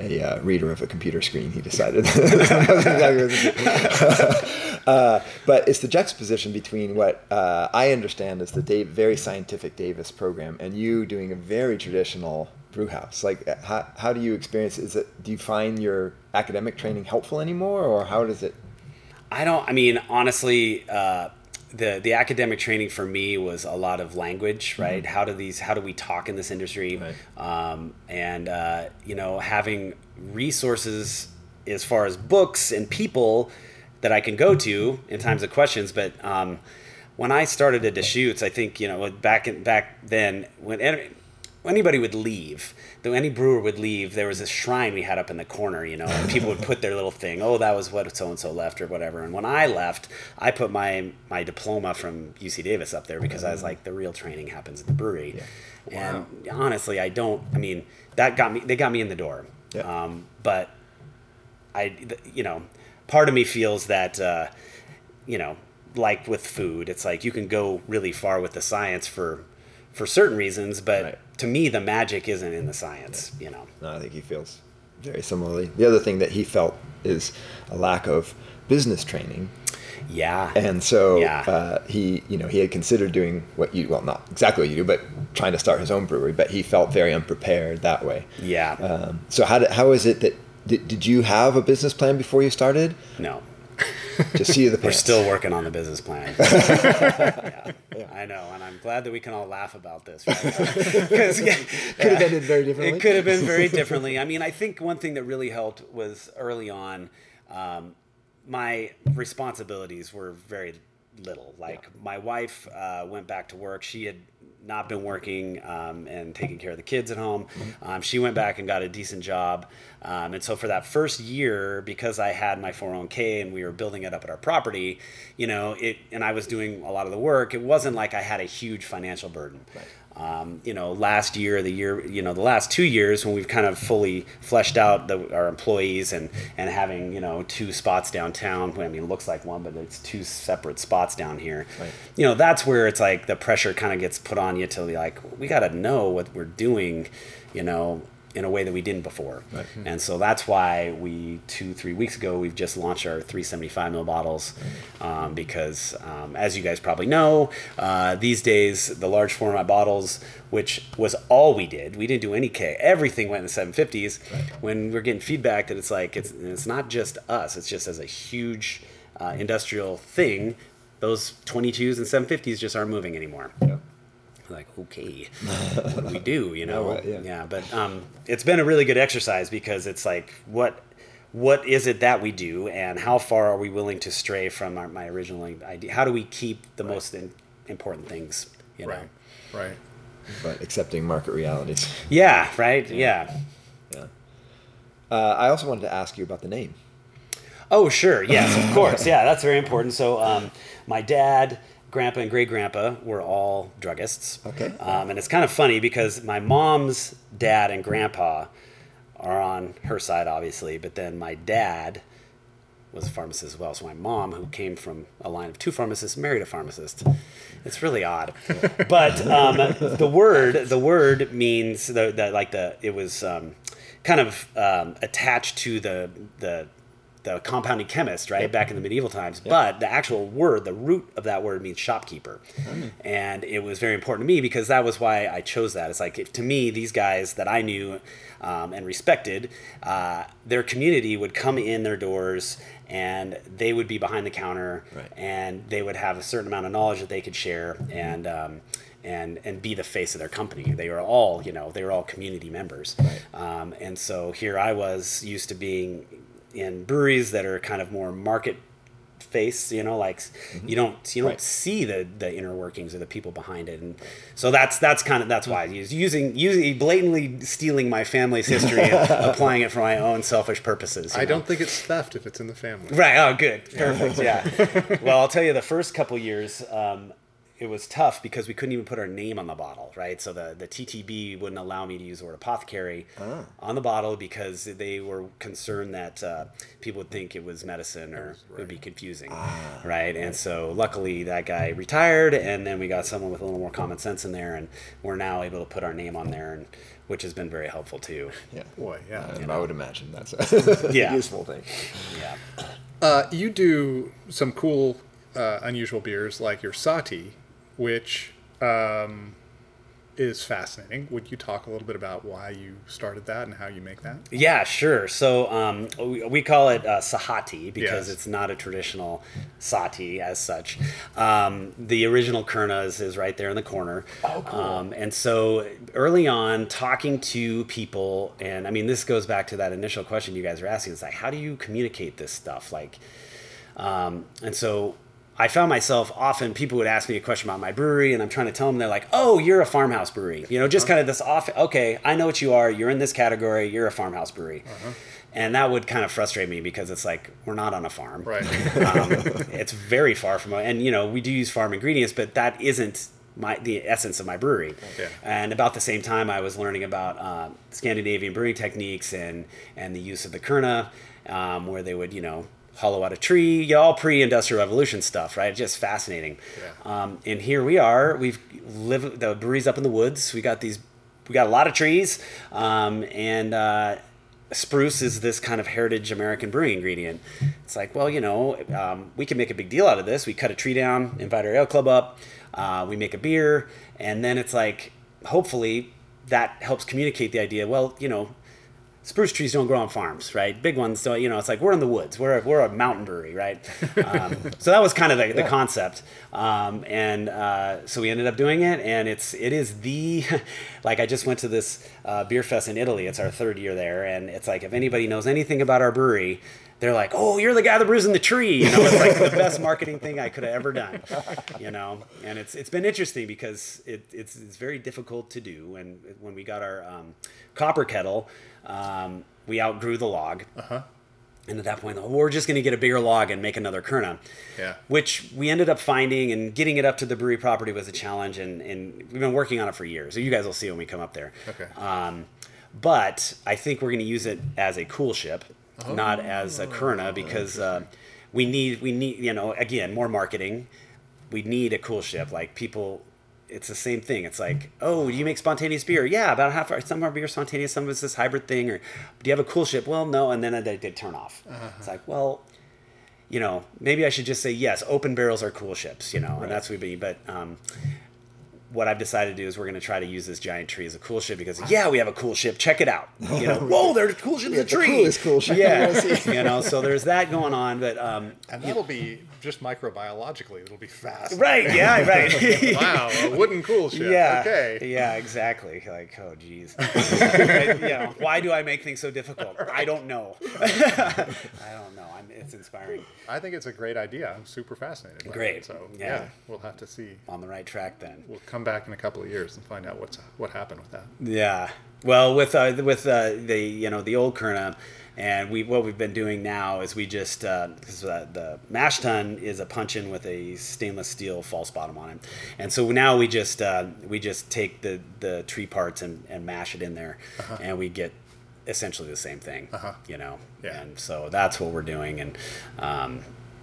a uh, reader of a computer screen. He decided. uh, but it's the juxtaposition between what uh, I understand as the Dave, very scientific Davis program and you doing a very traditional brew house. Like, uh, how, how do you experience? Is it? Do you find your academic training helpful anymore, or how does it? I don't. I mean, honestly, uh, the the academic training for me was a lot of language. Right? How do these? How do we talk in this industry? Right. Um, and uh, you know, having resources as far as books and people that I can go to in times of questions. But um, when I started at Deschutes, I think you know back in, back then when anybody would leave, though any brewer would leave, there was a shrine we had up in the corner, you know, and people would put their little thing. Oh, that was what so and so left or whatever. And when I left, I put my my diploma from UC Davis up there because I was like, the real training happens at the brewery. And honestly, I don't. I mean, that got me. They got me in the door. Yeah. Um, but I, you know, part of me feels that, uh, you know, like with food, it's like you can go really far with the science for, for certain reasons, but Right. to me, the magic isn't in the science. You know. No, I think he feels very similarly. The other thing that he felt is a lack of business training. Yeah. And so Yeah. uh, he, you know, he had considered doing what you, well, not exactly what you do, but trying to start his own brewery. But he felt very unprepared that way. yeah. Um, so how did, how is it that did, did you have a business plan before you started? no. Just see the We're still working on the business plan. yeah, I know, and I'm glad that we can all laugh about this. Right? yeah, it Could have yeah. ended very differently. It could have been very differently. I mean, I think one thing that really helped was early on, um, my responsibilities were very little. Like my wife uh, went back to work. She had not been working um, and taking care of the kids at home. Um, she went back and got a decent job. Um, and so for that first year, because I had my 401k and we were building it up at our property, you know, it and I was doing a lot of the work. It wasn't like I had a huge financial burden. Um, you know, last year, the year, you know, the last two years when we've kind of fully fleshed out the, our employees and and having you know two spots downtown. I mean, it looks like one, but it's two separate spots down here. Right. You know, that's where it's like the pressure kind of gets put on you to be like, we got to know what we're doing. You know. In a way that we didn't before, Right. and so that's why we two three weeks ago we've just launched our 375 ml bottles, um, because um, as you guys probably know, uh, these days the large format bottles, which was all we did, we didn't do any K. Everything went in the 750s. When we're getting feedback that it's like it's it's not just us, it's just as a huge uh, industrial thing. Those 22s and 750s just aren't moving anymore Yeah. Like okay what do we do you know right, yeah. but um, it's been a really good exercise because it's like what what is it that we do and how far are we willing to stray from our, my original idea how do we keep the most in, important things you know Right. Right. but accepting market realities. Yeah, right. Yeah. Yeah. Uh, I also wanted to ask you about the name. Oh, sure. Yes, of course. Yeah, that's very important. So, um, my dad, grandpa, and great grandpa were all druggists. Okay. Um, and it's kind of funny because my mom's dad and grandpa are on her side, obviously, but then my dad was a pharmacist as well. So my mom, who came from a line of two pharmacists, married a pharmacist. It's really odd, but um, the word the word means the, the like the it was um, kind of um, attached to the the the compounding chemist, right, back in the medieval times. But the actual word, the root of that word means shopkeeper. And it was very important to me because that was why I chose that. It's like, if, to me, these guys that I knew um, and respected, uh, their community would come in their doors and they would be behind the counter Right. and they would have a certain amount of knowledge that they could share and, um, and, and be the face of their company. They were all, you know, they were all community members. Um, and so here I was used to being in breweries that are kind of more market face you know like you don't you don't Right. see the the inner workings of the people behind it and so that's that's kind of that's why he's using using blatantly stealing my family's history and applying it for my own selfish purposes I know? don't think it's theft if it's in the family. Right. Oh, good. Perfect. Yeah. well, I'll tell you, the first couple years, um, it was tough because we couldn't even put our name on the bottle, right? So the, the TTB wouldn't allow me to use the word apothecary on the bottle because they were concerned that uh, people would think it was medicine or it would be confusing, right? And so luckily that guy retired, and then we got someone with a little more common sense in there, and we're now able to put our name on there, and which has been very helpful too. Yeah. Boy, yeah. Um, I would imagine that's a Yeah. useful thing. Yeah. Uh, you do some cool, uh, unusual beers like your Sati, which um, is fascinating. Would you talk a little bit about why you started that and how you make that? Yeah, sure. So um, we, we call it uh, sahati because Yes. it's not a traditional sahti as such. Um, the original Kuurna is, is right there in the corner. Oh, cool. Um, and so early on, talking to people, and I mean, this goes back to that initial question you guys were asking. It's like, how do you communicate this stuff? Like, um, and so I found myself often people would ask me a question about my brewery, and I'm trying to tell them they're like, "Oh, you're a farmhouse brewery," you know, just kind of this off. Okay, I know what you are. You're in this category. You're a farmhouse brewery, and that would kind of frustrate me because it's like we're not on a farm, Right. um, it's very far from, and you know, we do use farm ingredients, but that isn't my the essence of my brewery. Yeah. And about the same time, I was learning about uh, Scandinavian brewing techniques and and the use of the kuurna, um, where they would you know hollow out a tree, you know, all pre-industrial revolution stuff, right? Just fascinating. Yeah. Um, and here we are. We've live the brewery's up in the woods. We got these. We got a lot of trees, um, and uh, spruce is this kind of heritage American brewing ingredient. It's like, well, you know, um, we can make a big deal out of this. We cut a tree down, invite our ale club up, uh, we make a beer, and then it's like, hopefully, that helps communicate the idea. Well, you know, spruce trees don't grow on farms, right? Big ones, so you know, it's like we're in the woods. We're a, we're a mountain brewery, right? Um, so that was kind of the, the concept, um, and uh, so we ended up doing it, and it's it is the like I just went to this uh, beer fest in Italy. It's our third year there, and it's like if anybody knows anything about our brewery. They're like, oh, you're the guy that brews in the tree. You know, it's like the best marketing thing I could have ever done. You know, and it's it's been interesting because it, it's it's very difficult to do. And when we got our um, copper kettle, um, we outgrew the log. Uh-huh. And at that point, oh, we're just going to get a bigger log and make another Kuurna. Yeah. Which we ended up finding, and getting it up to the brewery property was a challenge. And, and we've been working on it for years. So you guys will see when we come up there. Okay. Um, but I think we're going to use it as a coolship, not as a Kuurna, because uh, we need we need you know again more marketing. We need a coolship. Like people, it's the same thing. It's like, oh, do you make spontaneous beer? Yeah, about half our some of our beer is spontaneous, some of it's this hybrid thing. Or do you have a coolship? Well, no. And then they, they turn off. It's like, well, you know, maybe I should just say yes. Open barrels are coolships, you know, right. and that's what we. Mean. But um, what I've decided to do is we're going to try to use this giant tree as a coolship because yeah, we have a coolship. Check it out. You know, whoa, there's a coolship in the the tree. coolest coolship Yeah, you've ever seen. you know. So there's that going on, but um, And that'll be just microbiologically, it'll be fast. Right. Yeah. Right. wow, a wooden coolship. Yeah. Okay. Yeah, exactly. Like, oh, geez. you know, why do I make things so difficult? I don't know. I don't know. I'm, it's inspiring. I think it's a great idea. I'm super fascinated. By Great. It. So Yeah. yeah. we'll have to see. On the right track then. We'll come back in a couple of years and find out what's what happened with that. Yeah. Well, with uh, with uh, the you know the old Kuurna, and we what we've been doing now is we just because uh, the mash tun is a puncheon with a stainless steel false bottom on it, and so now we just uh, we just take the the tree parts and, and mash it in there, and we get essentially the same thing. You know. Yeah. And so that's what we're doing, and. Um,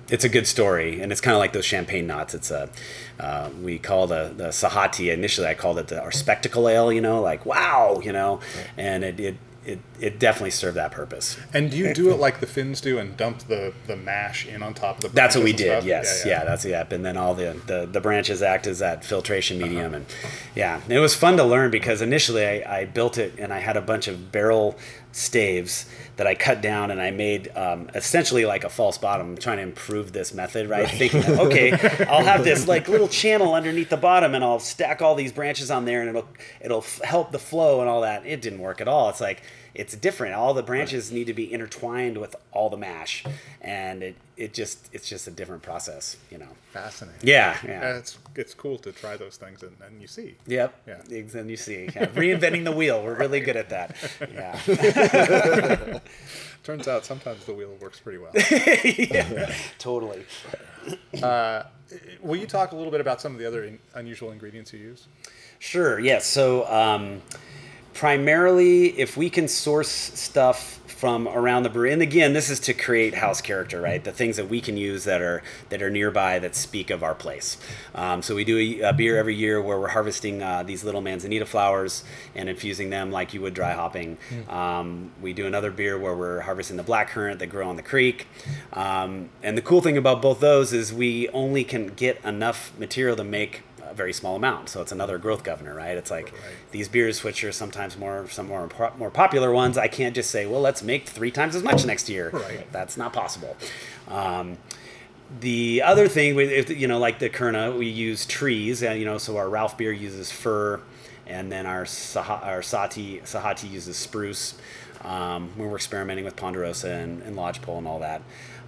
it's a good story, and it's kind of like those champagne knots. It's a uh, we call the the Sahati. Initially, I called it the, our spectacle ale. You know, like wow, you know, and it it. It, it definitely served that purpose. And do you do it like the Finns do and dump the, the mash in on top of the That's what we did. stuff? Yes, yeah, that's yep. And then all the, the the branches act as that filtration medium, and yeah, it was fun to learn because initially I, I built it and I had a bunch of barrel staves that I cut down and I made um, essentially like a false bottom, trying to improve this method, right? Thinking, okay, I'll have this like little channel underneath the bottom and I'll stack all these branches on there and it'll it'll f- help the flow and all that. It didn't work at all. It's like it's different. All the branches need to be intertwined with all the mash, and it, it just it's just a different process, you know. Fascinating. Yeah, yeah. It's, it's cool to try those things and, and you see. Yep. Yeah. And you see, yeah, reinventing the wheel. We're really good at that. Yeah. Turns out sometimes the wheel works pretty well. yeah. Totally. Will you talk a little bit about some of the other in, unusual ingredients you use? Sure. Yes. So, um, primarily, if we can source stuff from around the brewery, and again, this is to create house character, right? The things that we can use that are that are nearby that speak of our place. Um, so we do a, a beer every year where we're harvesting uh, these little manzanita flowers and infusing them like you would dry hopping. Um, we do another beer where we're harvesting the black currant that grow on the creek. Um, and the cool thing about both those is we only can get enough material to make a very small amount. So it's another growth governor, right? It's like these beers, which are sometimes more some more more popular ones. I can't just say, well, let's make three times as much next year. Right. That's not possible. Um, the other thing, with if, you know, like the Kuurna, we use trees, and you know, so our Ralph beer uses fir, and then our Sah- our Sati Sahati uses spruce. Um, when we're experimenting with ponderosa and, and lodgepole and all that.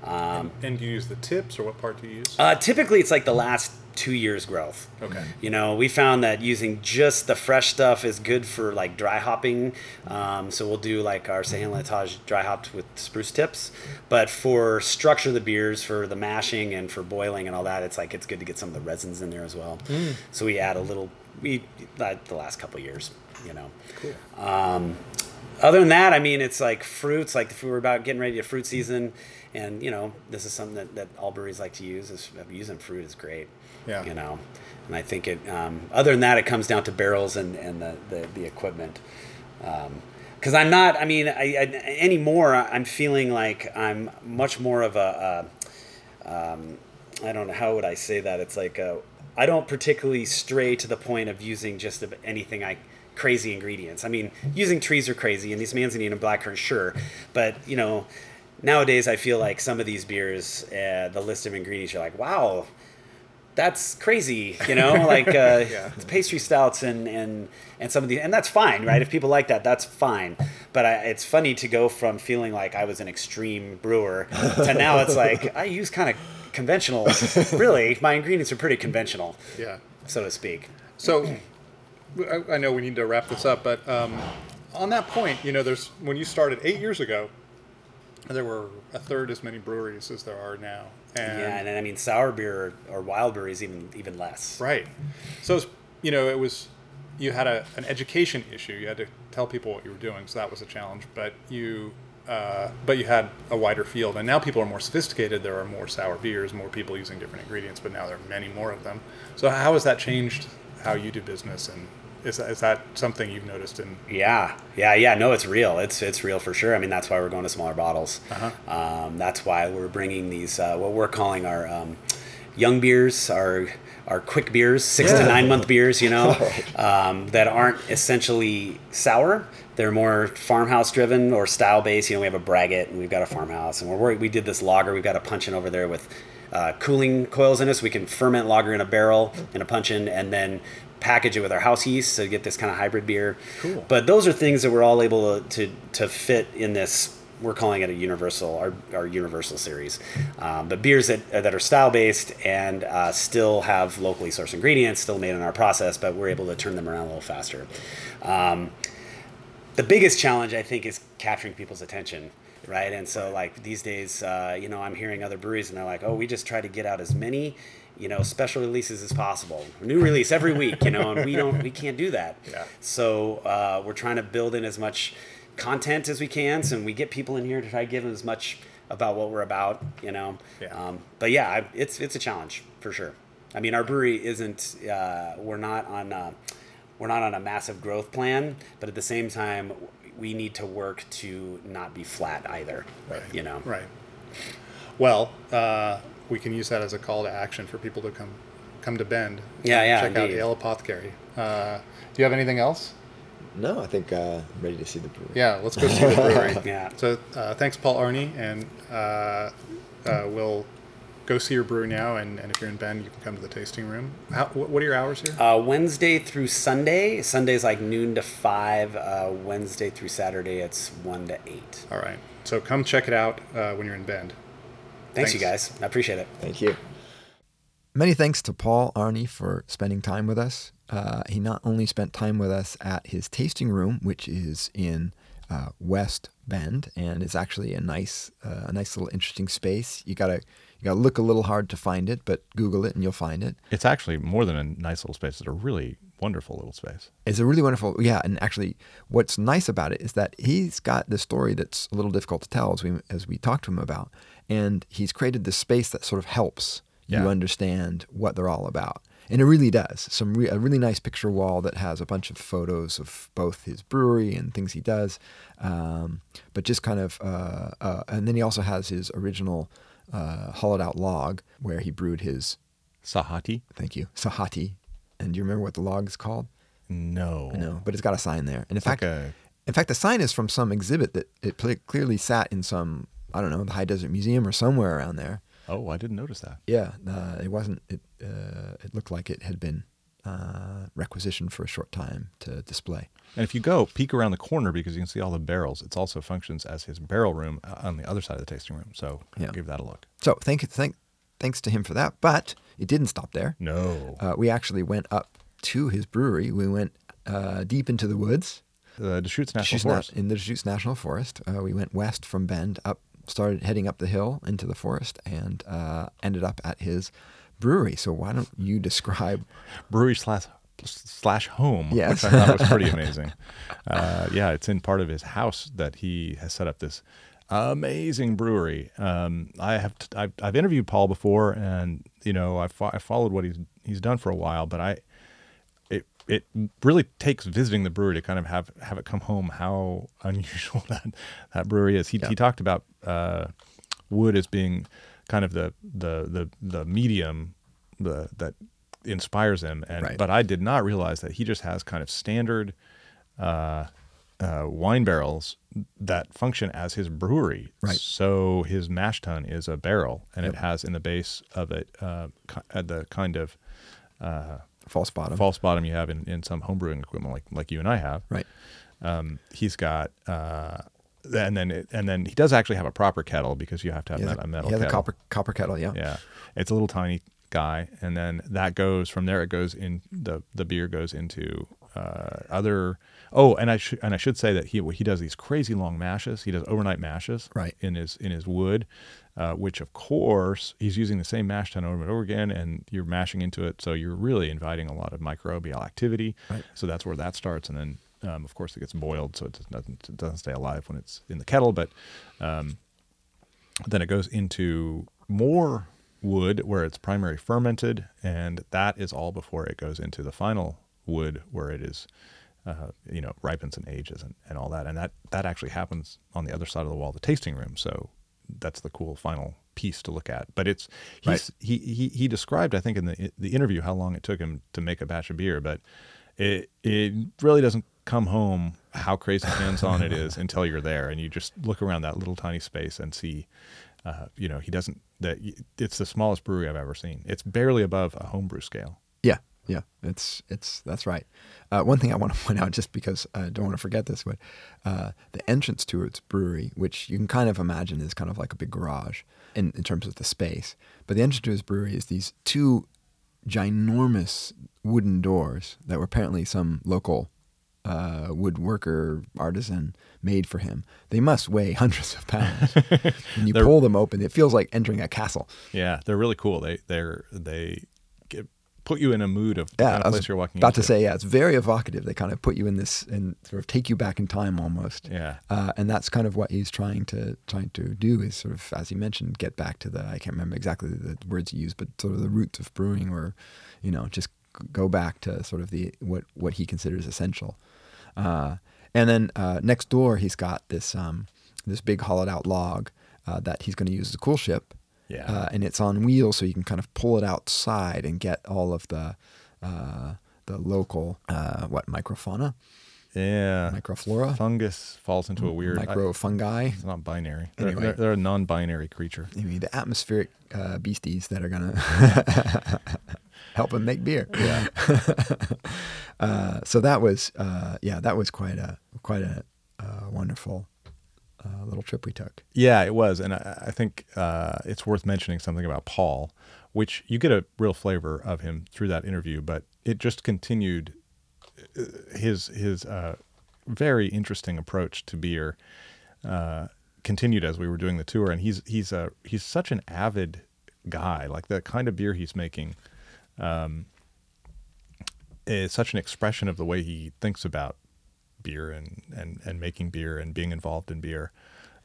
Um, And do you use the tips or what part do you use? uh, typically, it's like the last two years' growth. Okay. You know, we found that using just the fresh stuff is good for like dry hopping. Um, so we'll do like our Sahin Latage dry hopped with spruce tips. But for structure of the beers, for the mashing and for boiling and all that, it's like it's good to get some of the resins in there as well. So we add a little. We the last couple years. You know. Cool. Other than that, I mean, it's like fruits. Like if we were about getting ready to fruit season, and you know, this is something that, that all breweries like to use. Is using fruit is great. Yeah. You know, and I think it. Um, other than that, it comes down to barrels and and the the, the equipment. Because I'm not. I mean, I, I anymore. I'm feeling like I'm much more of a. a um, I don't know how would I say that. It's like I don't particularly stray to the point of using just anything I crazy ingredients. I mean, using trees are crazy, and these manzanita and blackcurrant, sure, but you know, nowadays I feel like some of these beers, uh, the list of ingredients, you're like, wow, that's crazy, you know, like uh, Yeah. pastry stouts and and and some of these, and that's fine, right? If people like that, that's fine. But I, it's funny to go from feeling like I was an extreme brewer to now it's like I use kind of conventional. really, my ingredients are pretty conventional, Yeah. so to speak. So, I, I know we need to wrap this up, but um, on that point, you know, there's when you started eight years ago, there were a third as many breweries as there are now. And yeah, and then I mean sour beer or, or wild beer is even even less. Right. So, it's, you know, it was you had a, an education issue. You had to tell people what you were doing, so that was a challenge. But you, uh, but you had a wider field, and now people are more sophisticated. There are more sour beers, more people using different ingredients, but now there are many more of them. So, how has that changed how you do business, and is that, is that something you've noticed in? Yeah, yeah, yeah. No, it's real. It's it's real for sure. I mean, that's why we're going to smaller bottles. Uh-huh. Um, that's why we're bringing these uh, what we're calling our um, young beers, our our quick beers, six to nine month beers. You know, um, that aren't essentially sour. They're more farmhouse driven or style based. You know, we have a braggot and we've got a farmhouse, and we're worried, we did this lager. We've got a puncheon over there with uh, cooling coils in us. we can ferment lager in a barrel in a puncheon, and then package it with our house yeast to get this kind of hybrid beer. Cool. But those are things that we're all able to to, to fit in this. We're calling it a universal, our, our universal series. Um, but beers that that are style based and uh, still have locally sourced ingredients, still made in our process, but we're able to turn them around a little faster. Um, the biggest challenge I think is capturing people's attention, right? And so like these days, uh, you know, I'm hearing other breweries and they're like, oh, we just try to get out as many, you know, special releases as possible, new release every week, you know, and we don't, we can't do that. Yeah. So uh, we're trying to build in as much content as we can, so we get people in here to try to give them as much about what we're about, you know. Yeah. Um, but yeah, I, it's it's a challenge for sure. I mean, our brewery isn't. Uh, we're not on. Uh, we're not on a massive growth plan, but at the same time, we need to work to not be flat either. Right. You know. Right. Well, uh, we can use that as a call to action for people to come come to Bend. Yeah, yeah, Check out indeed. Ale Apothecary. Uh, do you have anything else? No, I think uh, I'm ready to see the brewery. Yeah, let's go see the brewery. Yeah. So uh, thanks, Paul Arney, and uh, uh, we'll go see your brew now. And, and if you're in Bend, you can come to the tasting room. How, what are your hours here? Uh, Wednesday through Sunday. Sunday's like noon to five. Uh, Wednesday through Saturday, it's one to eight. All right. So come check it out uh, when you're in Bend. Thanks, you guys. I appreciate it. Thank you. Many thanks to Paul Arney for spending time with us. Uh, he not only spent time with us at his tasting room, which is in uh, West Bend, and it's actually a nice, uh, a nice little interesting space. You gotta, you gotta look a little hard to find it, but Google it and you'll find it. It's actually more than a nice little space. It's a really wonderful little space. It's a really wonderful, yeah. And actually, what's nice about it is that he's got this story that's a little difficult to tell, as we as we talked to him about, and he's created this space that sort of helps Yeah. you understand what they're all about, and it really does. Some re- a really nice picture wall that has a bunch of photos of both his brewery and things he does, um, but just kind of, uh, uh, and then he also has his original uh, hollowed out log where he brewed his, Sahati? thank you, sahati. And do you remember what the log is called? No. no. but it's got a sign there. And in It's like fact, a in fact, the sign is from some exhibit that it clearly sat in some, I don't know, the High Desert Museum or somewhere around there. oh, I didn't notice that. Yeah, uh, it wasn't. It uh, it looked like it had been uh, requisitioned for a short time to display. And if you go peek around the corner because you can see all the barrels, it also functions as his barrel room uh, on the other side of the tasting room. So Yeah. give that a look. So thank thank thanks to him for that. But it didn't stop there. No. Uh, we actually went up to his brewery. We went uh, deep into the woods. the Deschutes National Deschutes Na- Forest. in the Deschutes National Forest. Uh, we went west from Bend, up, started heading up the hill into the forest, and uh, ended up at his brewery. So why don't you describe? brewery slash slash home, Yes. which I thought was pretty amazing. Uh, yeah, it's in part of his house that he has set up this amazing brewery. Um, I have t- I've, I've interviewed Paul before, and you know I, fo- I followed what he's he's done for a while, but I it really takes visiting the brewery to kind of have have it come home how unusual that that brewery is. He Yeah. he talked about uh, wood as being kind of the the the the medium the that inspires him and Right. but I did not realize that he just has kind of standard uh, uh, wine barrels that function as his brewery. Right. So his mash tun is a barrel, and it has in the base of it uh, uh, the kind of uh, False bottom. false bottom you have in, in some homebrewing equipment, like like you and I have. Right. Um, he's got, uh, and then it, and then he does actually have a proper kettle because you have to have met- a, a metal he has a kettle. copper copper kettle. Yeah. Yeah, it's a little tiny guy, and then that goes from there. It goes in the the beer goes into uh, other. Oh, and I should and I should say that he he does these crazy long mashes. He does overnight mashes, Right. in his in his wood, uh, which of course he's using the same mash tun over and over again, and you're mashing into it, so you're really inviting a lot of microbial activity. Right. So that's where that starts, and then. Um, of course, it gets boiled, so it doesn't, it doesn't stay alive when it's in the kettle. But um, then it goes into more wood where it's primary fermented, and that is all before it goes into the final wood where it is, uh, you know, ripens and ages and, and all that. And that that actually happens on the other side of the wall, the tasting room. So that's the cool final piece to look at. But it's he's, Right. he, he he described, I think, in the the interview how long it took him to make a batch of beer, but it it really doesn't come home how crazy hands on it is until you're there and you just look around that little tiny space and see Uh, you know, he doesn't. That it's the smallest brewery I've ever seen. It's barely above a homebrew scale. Yeah, yeah, it's it's that's right. Uh, one thing I want to point out, just because I don't want to forget this, but uh, the entrance to its brewery, which you can kind of imagine is kind of like a big garage in, in terms of the space, but the entrance to his brewery is these two ginormous wooden doors that were apparently some local uh, woodworker artisan made for him. They must weigh hundreds of pounds. when you pull them open, it feels like entering a castle. Yeah, they're really cool. They they're they put you in a mood of Yeah, kind of place you're walking about into. to say, yeah, it's very evocative. They kind of put you in this and sort of take you back in time almost. Yeah. Uh, and that's kind of what he's trying to trying to do is sort of, as you mentioned, get back to the I can't remember exactly the words he used, but sort of the roots of brewing, or you know, just go back to sort of the what what he considers essential. Uh, and then uh, next door, he's got this um, this big hollowed out log uh, that he's going to use as a coolship. Yeah. Uh, and it's on wheels, so you can kind of pull it outside and get all of the uh, the local uh, what microfauna, Yeah. microflora, Fungus falls into a weird. I- microfungi. it's not binary. They're, Anyway. they're, they're a non-binary creature. Mean, the atmospheric uh, beasties that are gonna help them make beer. Yeah. Uh, so that was, uh, yeah, that was quite a quite a uh, wonderful uh, little trip we took. Yeah, it was, and I, I think uh, it's worth mentioning something about Paul, which you get a real flavor of him through that interview, but it just continued uh, his his uh, very interesting approach to beer. Uh, continued as we were doing the tour, and he's he's a he's such an avid guy. Like the kind of beer he's making, um, is such an expression of the way he thinks about beer and, and, and making beer and being involved in beer.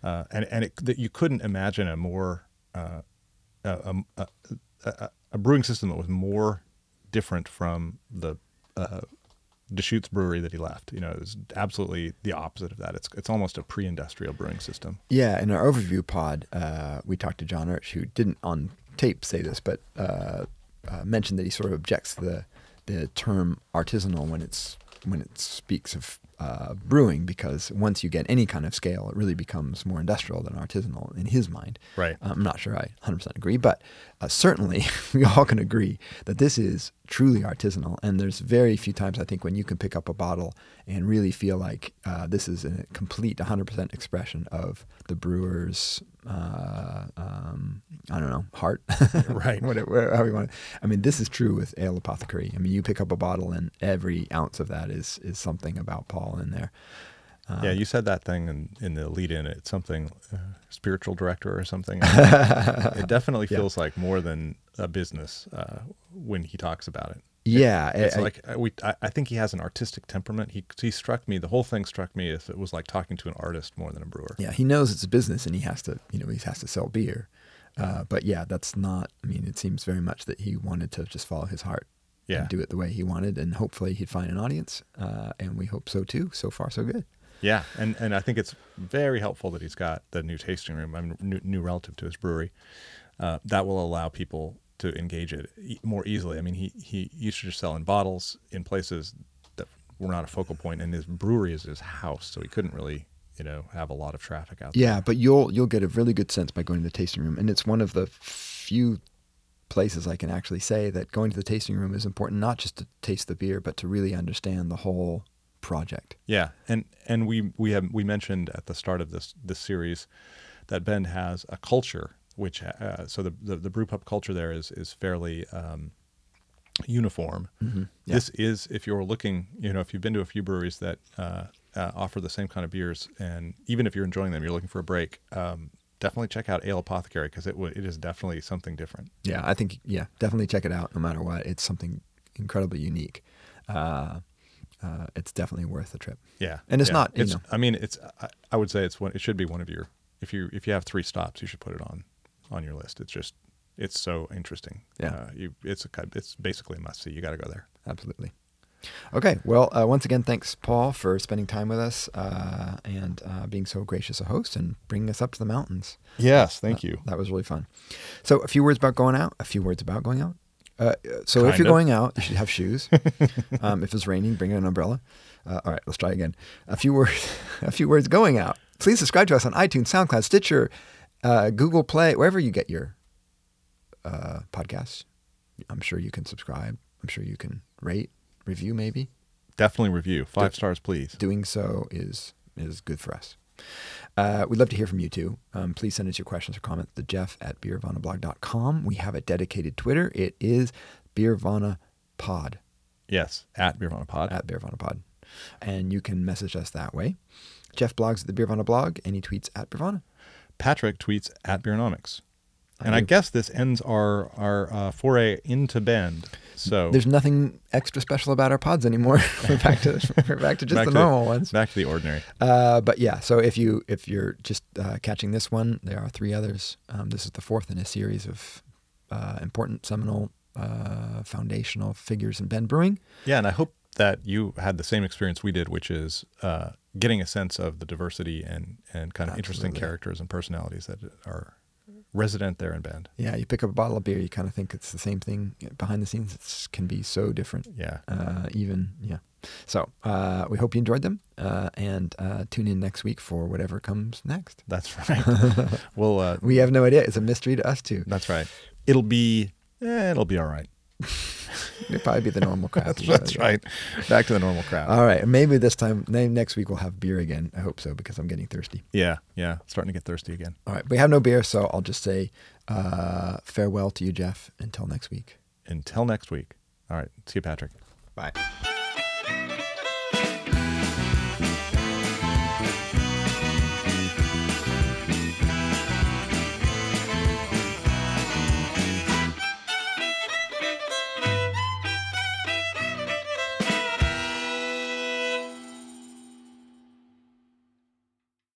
Uh, and and it, that you couldn't imagine a more uh, a, a, a, a- brewing system that was more different from the uh, Deschutes brewery that he left. You know, it was absolutely the opposite of that. It's it's almost a pre-industrial brewing system. Yeah, in our overview pod, uh, we talked to John Urch, who didn't on tape say this, but uh, uh, mentioned that he sort of objects to the the term artisanal when it's when it speaks of uh, brewing because once you get any kind of scale, it really becomes more industrial than artisanal in his mind. Right. I'm not sure I 100% agree, but uh, certainly we all can agree that this is truly artisanal. And there's very few times I think when you can pick up a bottle and really feel like uh, this is a complete 100% expression of the brewer's, uh, um, I don't know, heart. Right. Whatever, how you want. I mean, this is true with Ale Apothecary. I mean, you pick up a bottle and every ounce of that is is something about Paul in there. Uh, yeah, you said that thing in, in the lead in. It's something uh, spiritual director or something. it definitely Yeah. feels like more than a business uh, when he talks about it. Yeah, It's I- I- like uh, we. I, I think he has an artistic temperament. He he struck me. The whole thing struck me as it was like talking to an artist more than a brewer. Yeah, he knows it's a business and he has to, you know, he has to sell beer. Uh, but yeah, that's not. I mean, it seems very much that he wanted to just follow his heart Yeah. and do it the way he wanted, and hopefully he'd find an audience. Uh, and we hope so too. So far, so good. Yeah, and and I think it's very helpful that he's got the new tasting room. I mean, new, new relative to his brewery. Uh, that will allow people to engage it more easily. I mean, he he used to just sell in bottles in places that were not a focal point, and his brewery is his house, so he couldn't really you know have a lot of traffic out there. Yeah, but you'll you'll get a really good sense by going to the tasting room, and it's one of the few places I can actually say that going to the tasting room is important, not just to taste the beer, but to really understand the whole project. Yeah, and and we we have we mentioned at the start of this this series that Bend has a culture, which uh, so the, the the brew pub culture there is is fairly um, uniform. Yeah. This is if you're looking, you know, if you've been to a few breweries that uh, uh, offer the same kind of beers, and even if you're enjoying them, you're looking for a break. Um, definitely check out Ale Apothecary because it w- it is definitely something different. Yeah, I think yeah, definitely check it out. No matter what, it's something incredibly unique. Uh, uh, it's definitely worth the trip. Yeah, And it's yeah. not, It's, know- I mean, it's. I, I would say it's one. It should be one of your. If you if you have three stops, you should put it on on your list. It's just. It's so interesting. Yeah. Uh, you. It's a. It's basically a must see. You got to go there. Absolutely. Okay, well, uh, once again, thanks, Paul, for spending time with us uh, and uh, being so gracious a host and bringing us up to the mountains. Yes, thank Uh, That was really fun. So, a few words about going out. A few words about going out. Uh, so, if you're of. going out, you should have shoes. um, if it's raining, bring an umbrella. Uh, all right, let's try again. A few words. A few words going out. Please subscribe to us on iTunes, SoundCloud, Stitcher, uh, Google Play, wherever you get your uh, podcasts. I'm sure you can subscribe. I'm sure you can rate, review, maybe. Definitely review. Five Do- stars, please. Doing so is is good for us. Uh, we'd love to hear from you too. Um, please send us your questions or comments to jeff at beervanablog.com. We have a dedicated Twitter. It is beervana pod Yes, at Beervana Pod. at beervana pod. And you can message us that way. Jeff blogs at the Beervana blog and he tweets at Beervana. Patrick tweets at Beeronomics. And I I guess this ends our our uh, foray into Bend. So There's nothing extra special about our pods anymore. we're back to we're back to just back the to normal ones. Back to the ordinary. Uh, but yeah, so if you if you're just uh, catching this one, there are three others. Um, this is the fourth in a series of uh, important seminal uh, foundational figures in Bend Brewing. Yeah, and I hope that you had the same experience we did, which is uh, getting a sense of the diversity and and kind of interesting characters and personalities that are resident there in Bend. Yeah, you pick up a bottle of beer, you kind of think it's the same thing. Behind the scenes, it can be so different. Yeah. Uh, even yeah. So uh, we hope you enjoyed them, uh, and uh, tune in next week for whatever comes next. That's right. well, uh, We have no idea; it's a mystery to us too. that's right. It'll be eh, it'll be all right. It'll probably be the normal crowd. That's, that's right. Back to the normal crowd. All right, maybe this time, maybe next week we'll have beer again. I hope so because I'm getting thirsty. yeah, yeah. Starting to get thirsty again. All right, we have no beer, so I'll just say uh, farewell to you, Jeff. Until next week. Until next week. All right. See you, Patrick. Bye.